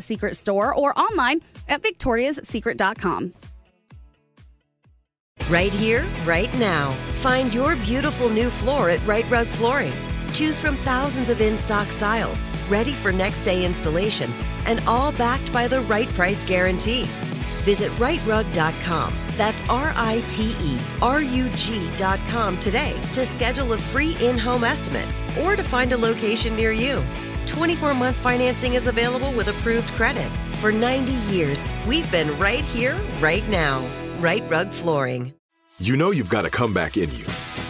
Secret store or online at victoriassecret.com. Right here, right now. Find your beautiful new floor at Rite Rug Flooring. Choose from thousands of in stock styles, ready for next day installation, and all backed by the right price guarantee. Visit riterug.com. That's R I T E R U G.com today to schedule a free in home estimate or to find a location near you. 24 month financing is available with approved credit. For 90 years, we've been right here, right now. Rite Rug Flooring. You know you've got a comeback in you.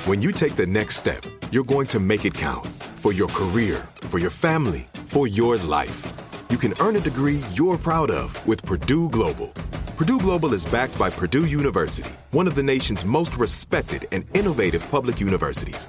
When you take the next step, you're going to make it count for your career, for your family, for your life. You can earn a degree you're proud of with Purdue Global. Purdue Global is backed by Purdue University, one of the nation's most respected and innovative public universities.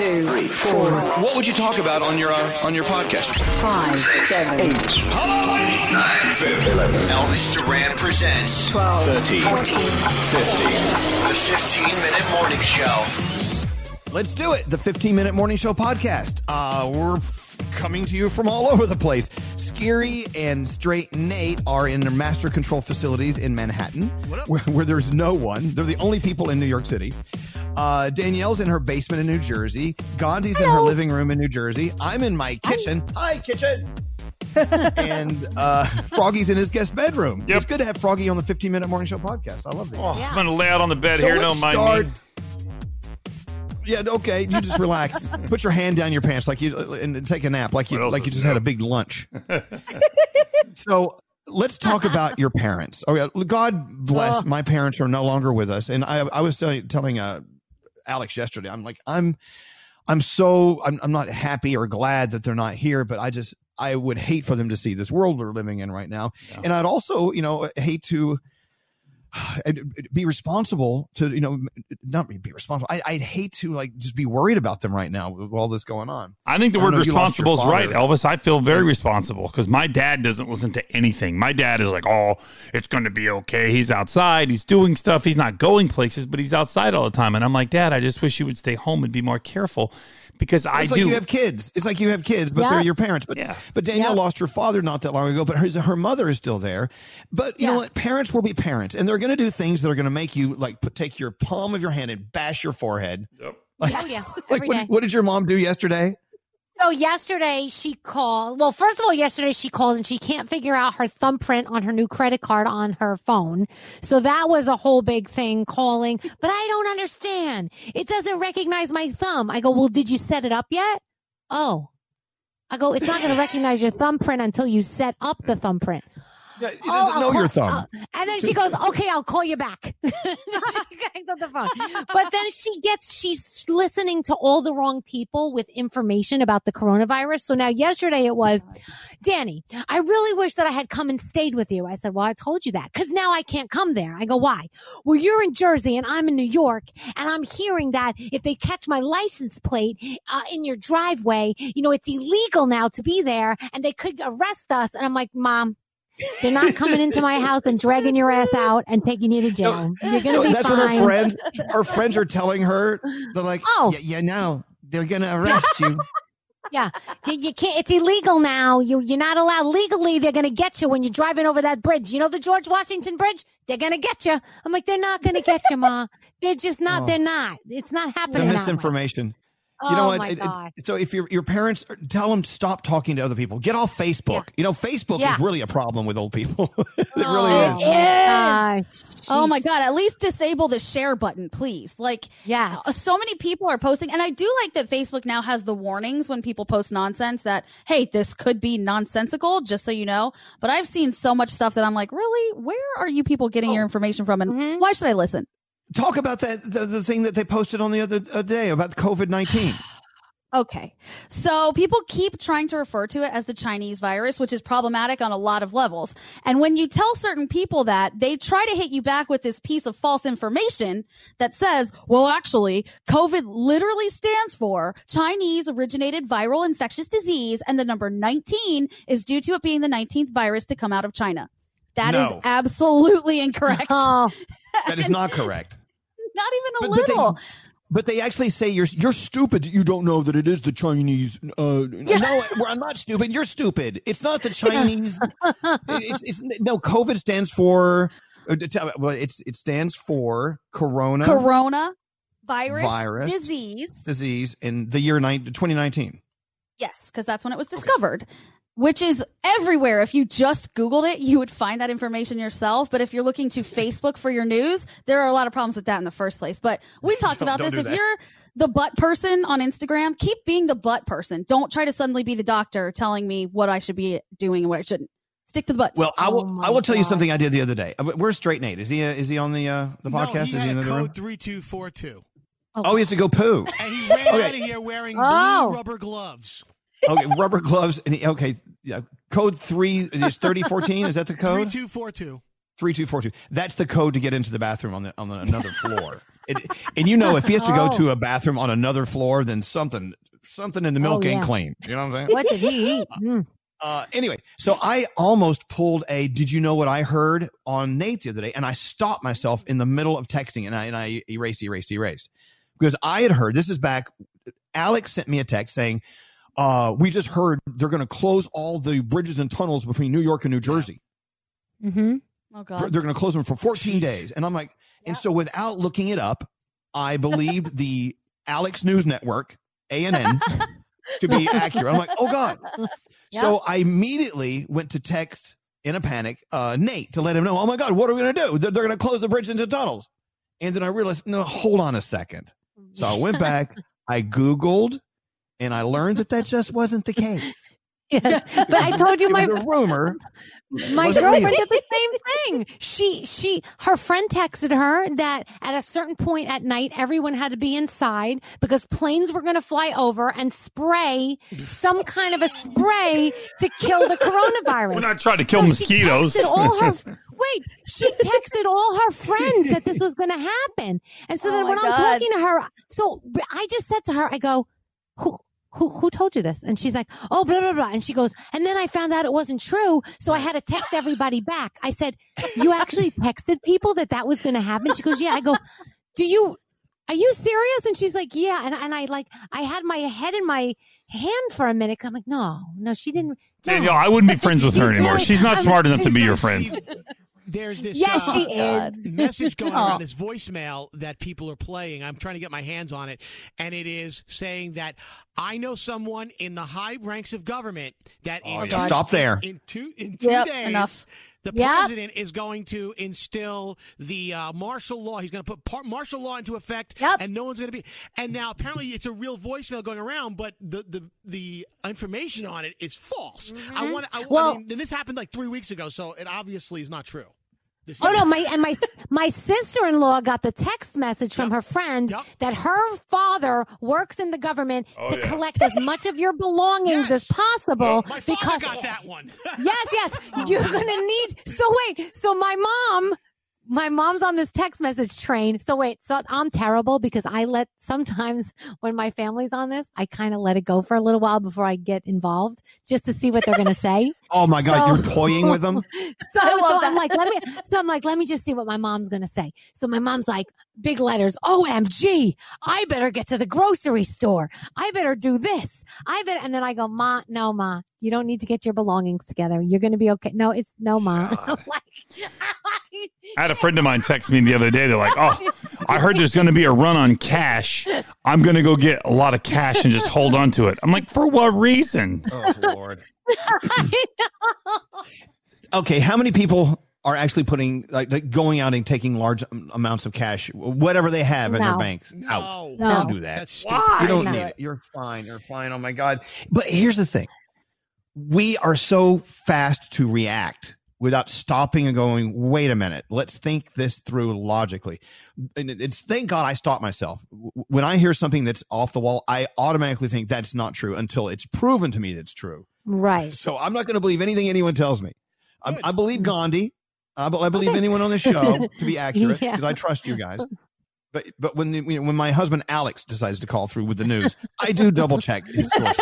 Two, three, four, What would you talk about on your uh, on your podcast? five, seven, eight, Elvis Duran presents 12, 13, 14, 15. The 15 minute morning show. Let's do it. The 15 minute morning show podcast. Uh, we're f- coming to you from all over the place. Scary and Straight Nate are in their master control facilities in Manhattan, where, where there's no one. They're the only people in New York City. Uh, Danielle's in her basement in New Jersey. Gandhi's in her living room in New Jersey. I'm in my kitchen. Hi, kitchen. and uh, Froggy's in his guest bedroom. Yep. It's good to have Froggy on the 15 minute morning show podcast. I love that. Oh, I'm gonna lay out on the bed So here. let's Don't mind start- me. Yeah, okay. You just relax. Put your hand down your pants like you and take a nap like you like you is just had a big lunch. so let's talk about your parents. Oh yeah, God bless. My parents are no longer with us, and I I was telling, telling uh, Alex yesterday. I'm like I'm I'm so I'm I'm not happy or glad that they're not here, but I just I would hate for them to see this world we're living in right now, and I'd also you know hate to be responsible to you know not be be responsible. I, I'd hate to like just be worried about them right now with all this going on. I think the I word know if you lost your responsible is right. Elvis. I feel very responsible because my dad doesn't listen to anything. My dad is like, "Oh, it's going to be okay." He's outside. He's doing stuff. He's not going places, but he's outside all the time. And I'm like, "Dad, I just wish you would stay home and be more careful," because I it's do. like you have kids. It's like you have kids, but Yeah. they're your parents. But Yeah. but Danielle Yeah. lost her father not that long ago, but her her mother is still there. But you know what? Parents will be parents, and they're going to do things that are going to make you like put, take your palm of your hand and bash your forehead. Like, Oh, yeah. like Every what, what did your mom do yesterday? So yesterday she called. Well, first of all, yesterday she called and she can't figure out her thumbprint on her new credit card on her phone. So that was a whole big thing calling, but I don't understand. It doesn't recognize my thumb. I go, well, did you set it up yet? Oh, I go, it's not going to recognize your thumbprint until you set up the thumbprint. Yeah, he "Oh, doesn't I'll know your call- thumb. I'll-" and then she goes, "Okay, I'll call you back." she hangs up the phone. But then she gets she's listening to all the wrong people with information about the coronavirus. So now yesterday it was, Danny, I really wish that I had come and stayed with you. I said, "Well, I told you that because now I can't come there." I go, "Why?" Well, you're in Jersey and I'm in New York, and I'm hearing that if they catch my license plate uh, in your driveway, you know, it's illegal now to be there, and they could arrest us. And I'm like, Mom. They're not coming into my house and dragging your ass out and taking you to jail. You're gonna So be that's fine. what her friends, her friends are telling her. They're like, Oh. yeah, yeah, no, they're gonna arrest you. Yeah, you, you can't. It's illegal now. You you're not allowed legally. They're gonna get you when you're driving over that bridge. You know the George Washington Bridge. They're gonna get you. I'm like, they're not gonna get you, ma. They're just not. Oh. They're not. It's not the happening. way. misinformation. Oh you know what? my It- it- so if your your parents tell them to stop talking to other people, get off Facebook. You know, Facebook Yeah. is really a problem with old people. it really Oh, is. yeah. Oh my god! At least disable the share button, please. Like, Yes. uh, so many people are posting, and I do like that Facebook now has the warnings when people post nonsense that, hey, this could be nonsensical, just so you know. But I've seen so much stuff that I'm like, really, where are you people getting Oh. your information from, and Mm-hmm. why should I listen? Talk about that the, the thing that they posted on the other uh, day about COVID nineteen. Okay. So people keep trying to refer to it as the Chinese virus, which is problematic on a lot of levels. And when you tell certain people that, they try to hit you back with this piece of false information that says, well, actually, COVID literally stands for Chinese originated viral infectious disease. And the number 19 is due to it being the 19th virus to come out of China. That is No. absolutely incorrect. Oh, That is not correct. Not even a But- but they- little. But they actually say you're you're stupid you don't know that it is the Chinese. Uh, No, I'm not stupid. You're stupid. It's not the Chinese. it's, it's no. COVID stands for. uh, Well, it's it stands for Corona Corona virus, Virus. disease. disease in the year nine, 2019. Yes, because that's when it was discovered, which is everywhere. If you just Googled it, you would find that information yourself. But if you're looking to Facebook for your news, there are a lot of problems with that in the first place. But we talked Don't- about this. If that. you're the butt person on Instagram, keep being the butt person. Don't try to suddenly be the doctor telling me what I should be doing and what I shouldn't. Stick to the butts. Well, I will. Oh I will tell you something I did the other day. Uh, Where's Straight Nate? Is he? Uh, is he on the uh, the podcast? No, he is he in the room? code oh he has to go poo. and he ran Okay. out of here wearing Oh. blue rubber gloves. Okay, rubber gloves. And he, okay, yeah. Code three is thirty fourteen. Is that the code? two four two. Three two four two. That's the code to get into the bathroom on the on the, another floor. It, and you know, if he has to go Oh. to a bathroom on another floor, then something something in the milk Oh, ain't clean. You know what I'm saying? what did he eat? Mm. Uh, anyway, so I almost pulled a. Did you know what I heard on Nate the other day? And I stopped myself in the middle of texting, and I and I erased, erased, erased because I had heard. This is back. Alex sent me a text saying, uh, "We just heard they're going to close all the bridges and tunnels between New York and New Jersey. Mm-hmm. oh For- god. They're going to close them for 14 days." And I'm like, and so without looking it up, I believed the Alex News Network, ANN, to be accurate. I'm like, oh god. So I immediately went to text in a panic uh, Nate to let him know. Oh my god, what are we going to do? They're, they're going to close the bridge into tunnels. And then I realized, no, hold on a second. So I went back, I Googled, and I learned that that just wasn't the case. Yes, but I told you It my was a rumor. My wasn't girlfriend real. did the same thing. She, she, her friend texted her that at a certain point at night, everyone had to be inside because planes were going to fly over and spray some kind of a spray to kill the coronavirus. We're not trying to kill So mosquitoes. All her, wait, she texted all her friends that this was going to happen. And so Oh then my when I'm talking to her, so I just said to her, I go, who, who, who told you this? And she's like, oh, blah, blah, blah. And she goes, and then I found out it wasn't true. So I had to text everybody back. I said, you actually texted people that that was going to happen? She goes, yeah. I go, do you, are you serious? And she's like, yeah. And, and I like, I had my head in my hand for a minute. I'm like, no, no, she didn't. no." Danielle, I wouldn't be friends with her anymore. She's not smart enough to be your friend. There's this Yes, uh, she is. message going Aw. around, this voicemail that people are playing. I'm trying to get my hands on it, and it is saying that I know someone in the high ranks of government that Oh, in yeah. two- Stop there. in two in two Yep, days enough. The Yep. president is going to instill the uh, martial law. He's going to put par- martial law into effect, and no one's going to be. And now apparently it's a real voicemail going around, but the the, the information on it is false. I want. I, Well- I mean, and this happened like three weeks ago, so it obviously is not true. This Oh no, my and my my sister in law got the text message from her friend that her father works in the government Oh, to yeah. collect as much of your belongings as possible oh, My father because got that one. yes, yes, you're gonna need. So wait, so my mom. My mom's on this text message train. So wait, so I'm terrible because I let sometimes when my family's on this, I kind of let it go for a little while before I get involved just to see what they're going to say. Oh my God, So- you're toying with them. So, I so I'm like, let me, so I'm like, let me just see what my mom's going to say. So my mom's like, big letters, OMG, I better get to the grocery store. I better do this. I better, and then I go, Ma, no, Ma, you don't need to get your belongings together. You're going to be okay. No, it's no, Ma. I had a friend of mine text me the other day. They're like, "Oh, I heard there's going to be a run on cash. I'm going to go get a lot of cash and just hold on to it." I'm like, "For what reason?" Oh Lord. Okay, how many people are actually putting like, like going out and taking large amounts of cash, whatever they have in their banks? No. out. No. Don't do that. That's stupid. You don't No. need it. You're fine. You're fine. Oh my God. But here's the thing. We are so fast to react without stopping and going, wait a minute, let's think this through logically. And it's thank God I stopped myself. When I hear something that's off the wall, I automatically think that's not true until it's proven to me that's true. right. So I'm not going to believe anything anyone tells me. I, I believe Gandhi. I, I believe anyone on the show to be accurate Yeah. because I trust you guys. But but when the, when my husband Alex decides to call through with the news, I do double check his sources.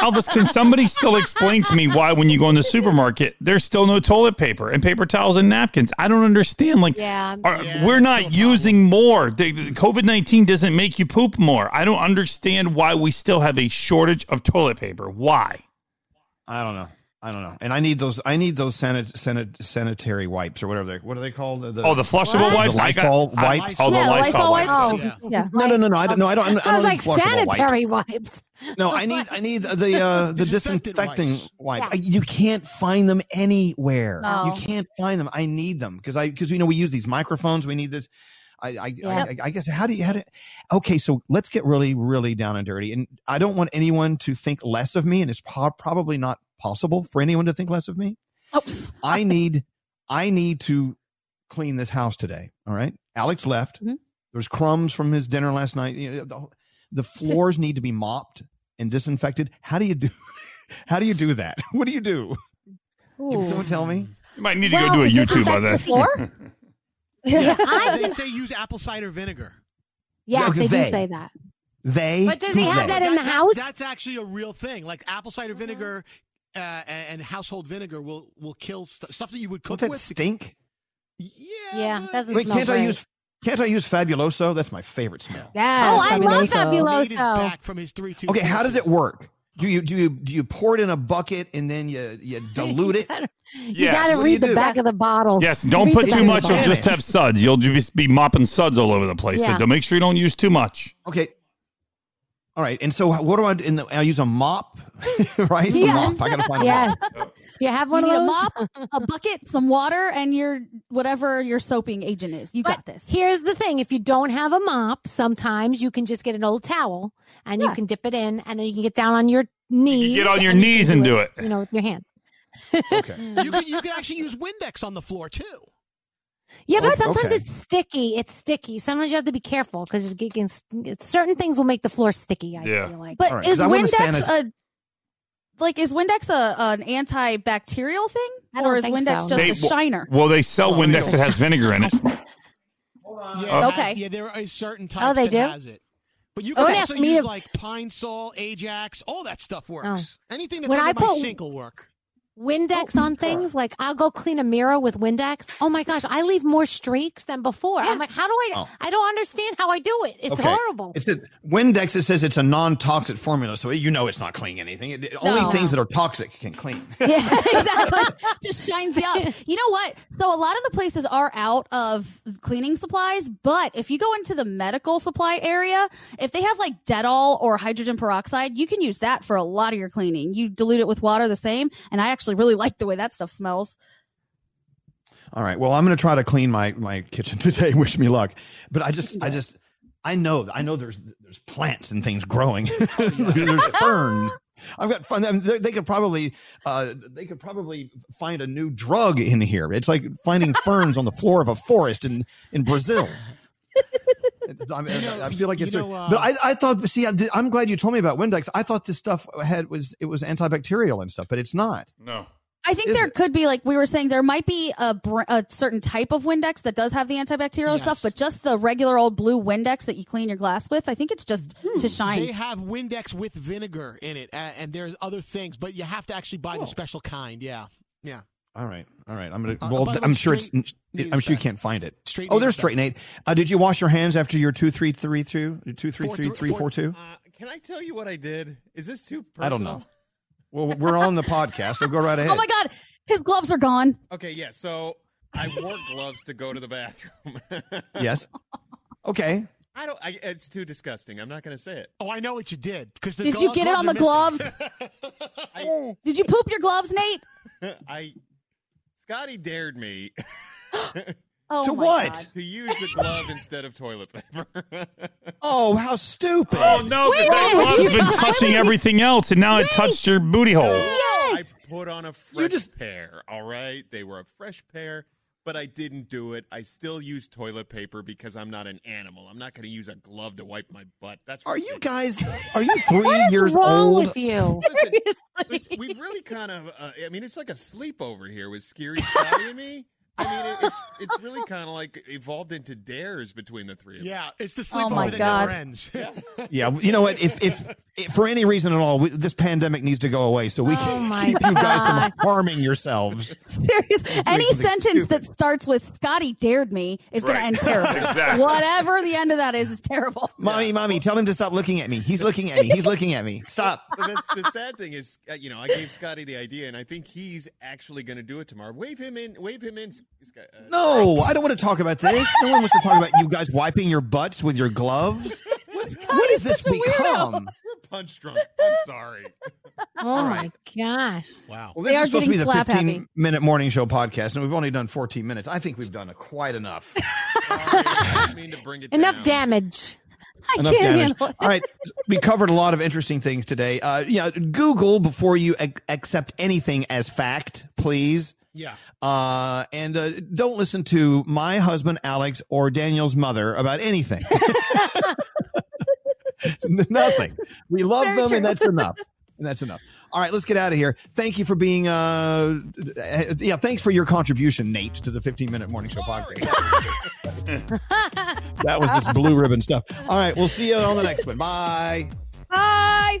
Elvis, can somebody still explain to me why, when you go in the supermarket, there's still no toilet paper and paper towels and napkins? I don't understand. Like, Yeah. are- Yeah, we're not still a problem. using more. The, COVID 19 doesn't make you poop more. I don't understand why we still have a shortage of toilet paper. Why? I don't know. I don't know. And I need those. I need those sanit, sanit, sanitary wipes or whatever they. What are they called? The, Oh, the flushable The wipes? I got- Lysol I- wipes. Oh, the Yeah, Lysol, Lysol wipes. wipes. Yeah. Yeah. No, no, no, no. I don't. No, I don't. I don't, I was need like flushable wipes. sanitary wipes. No, I need I need the uh, the disinfecting wipe. Yeah. You can't find them anywhere. No. You can't find them. I need them because I because you know we use these microphones. We need this. I I, I, Yep. I I guess how do you how do okay? So let's get really really down and dirty. And I don't want anyone to think less of me, and it's po- probably not possible for anyone to think less of me. Oops. I need I need to clean this house today. All right. Alex left. Mhm. There's crumbs from his dinner last night. You know, the, the floors need to be mopped and disinfected. How do you do? How do you do that? What do you do? Can someone tell me? You might need to Well, go do a YouTube on disinfect the that. floor? Yeah. I they say use apple cider vinegar. Yeah, Okay, they, they. do say that. They. But does he have they? that in the house? That's actually a real thing. Like apple cider vinegar uh, and, and household vinegar will will kill st- stuff that you would cook Don't that with. stink? Yeah, Yeah, but- doesn't Wait, smell can't I use? Can't I use Fabuloso? That's my favorite smell. Yes, oh, I love He made his Fabuloso. back from his three two. Okay, how does it work? Do you do you do you pour it in a bucket and then you you dilute it? You Yes. got to do you read the do? back of the bottle. Yes, don't Read put the too back of much. the You'll bottle. just have suds. You'll just be mopping suds all over the place. Yeah. So make sure you don't use too much. Okay. All right. And so what do I do? In the, I use a mop, right? The Yes. mop. I gotta find a Yes. mop. You have You one need of a mop, a bucket, some water, and your whatever your soaping agent is. You got this. Here's the thing: if you don't have a mop, sometimes you can just get an old towel and you can dip it in, and then you can get down on your knees. get on your you knees can and do it. You know, with your hands. Okay. You can, you can actually use Windex on the floor too. Yeah, but Okay. sometimes Okay. it's sticky. It's sticky. Sometimes you have to be careful because certain things will make the floor sticky. I Yeah. feel like. But All right, is 'cause Windex a like is Windex a an antibacterial thing, or is Windex so. just They- a shiner? Well, they sell Well, Windex that has vinegar in it. Uh, yeah, Okay. Yeah, there are certain oh, types Oh, they that do? has it. But you Don't can ask also me use to- like Pine Sol, Ajax, all that stuff works. Oh. Anything that's When under I my put- sink will work. Windex oh, on things, like I'll go clean a mirror with Windex. Oh my gosh, I leave more streaks than before. I'm like, how do I? Oh. I don't understand how I do it. It's Okay. horrible. It's a, Windex. It says it's a non-toxic formula, so you know it's not cleaning anything. It, only things that are toxic can clean. Yeah, exactly. Just shines you up. You know what? So a lot of the places are out of cleaning supplies, but if you go into the medical supply area, if they have like Dettol or hydrogen peroxide, you can use that for a lot of your cleaning. You dilute it with water the same, and I actually really like the way that stuff smells. All right. Well, I'm going to try to clean my my kitchen today. Wish me luck. But I just, I just, I know, I know there's there's plants and things growing. there's ferns. I've got fun. I mean, they, they could probably, uh, they could probably find a new drug in here. It's like finding ferns on the floor of a forest in in Brazil. I, mean, I feel like it's, know, uh, but I, I thought. See, I, I'm glad you told me about Windex. I thought this stuff had was it was antibacterial and stuff, but it's not. No. I think Is there it? could be like we were saying there might be a, br- a certain type of Windex that does have the antibacterial Yes. stuff, but just the regular old blue Windex that you clean your glass with, I think it's just to shine. They have Windex with vinegar in it, a- and there's other things, but you have to actually buy the special kind. Yeah, yeah. All right, all right. I'm gonna. Uh, well, by I'm sure it's. news I'm sure you can't find it. Straight oh, news there's back. straight Nate. Uh, did you wash your hands after your two three three two two three Four, three three- three four- four two? Uh, can I tell you what I did? Is this too personal? I don't know. Well, we're on the podcast, so go right ahead. oh my god, his gloves are gone. Okay, yeah. So I wore gloves to go to the bathroom. Yes. Okay. I don't. I, it's too disgusting. I'm not going to say it. Oh, I know what you did. Because Did you get it on the gloves? Did you poop your gloves, Nate? I Scotty dared me Oh To my what? God. to use the glove instead of toilet paper. Oh, how stupid! Oh no, because that minute, glove's you been got touching everything else, and now it touched your booty hole. I put on a fresh just- pair. All right, they were a fresh pair, but I didn't do it. I still use toilet paper because I'm not an animal. I'm not going to use a glove to wipe my butt. That's Are you guys? Are you three What is years wrong old? with you? Listen, we've really kind of. Uh, I mean, it's like a sleepover here with Scary Scotty and me. I mean, it, it's it's really kind of like evolved into dares between the three of us. Yeah, it's the Oh sleepover my that God. never ends. Yeah. You know what? If if, if for any reason at all, we, this pandemic needs to go away, so we Oh can my keep you guys from harming yourselves. Serious. Any something sentence that starts with Scotty dared me is going to end terrible. Exactly. Whatever the end of that is, is terrible. Mommy, mommy, tell him to stop looking at me. He's looking at me. He's looking at me. Stop. But that's, the sad thing is, uh, you know, I gave Scotty the idea, and I think he's actually going to do it tomorrow. Wave him in. Wave him in. Scott- Uh, No, I don't want to talk about this. No one wants to talk about you guys wiping your butts with your gloves. what has this such a weirdo. become? We're punch drunk. I'm sorry. Oh my gosh. Wow. Well, They this are is supposed to be getting the 15 happy. minute morning show podcast, and we've only done 14 minutes. I think we've done a, quite enough. Sorry. I mean to bring it Enough down. damage. I enough can't damage. handle it. All right, we covered a lot of interesting things today. Uh, yeah, Google before you ac- accept anything as fact, please. Yeah. Uh, and uh, don't listen to my husband Alex or Danielle's mother about anything. Nothing. We love Very them, true. and that's enough. And that's enough. All right, let's get out of here. Thank you for being. Uh, yeah, thanks for your contribution, Nate, to the 15 minute morning show podcast. that was just blue ribbon stuff. All right, we'll see you on the next one. Bye. Bye.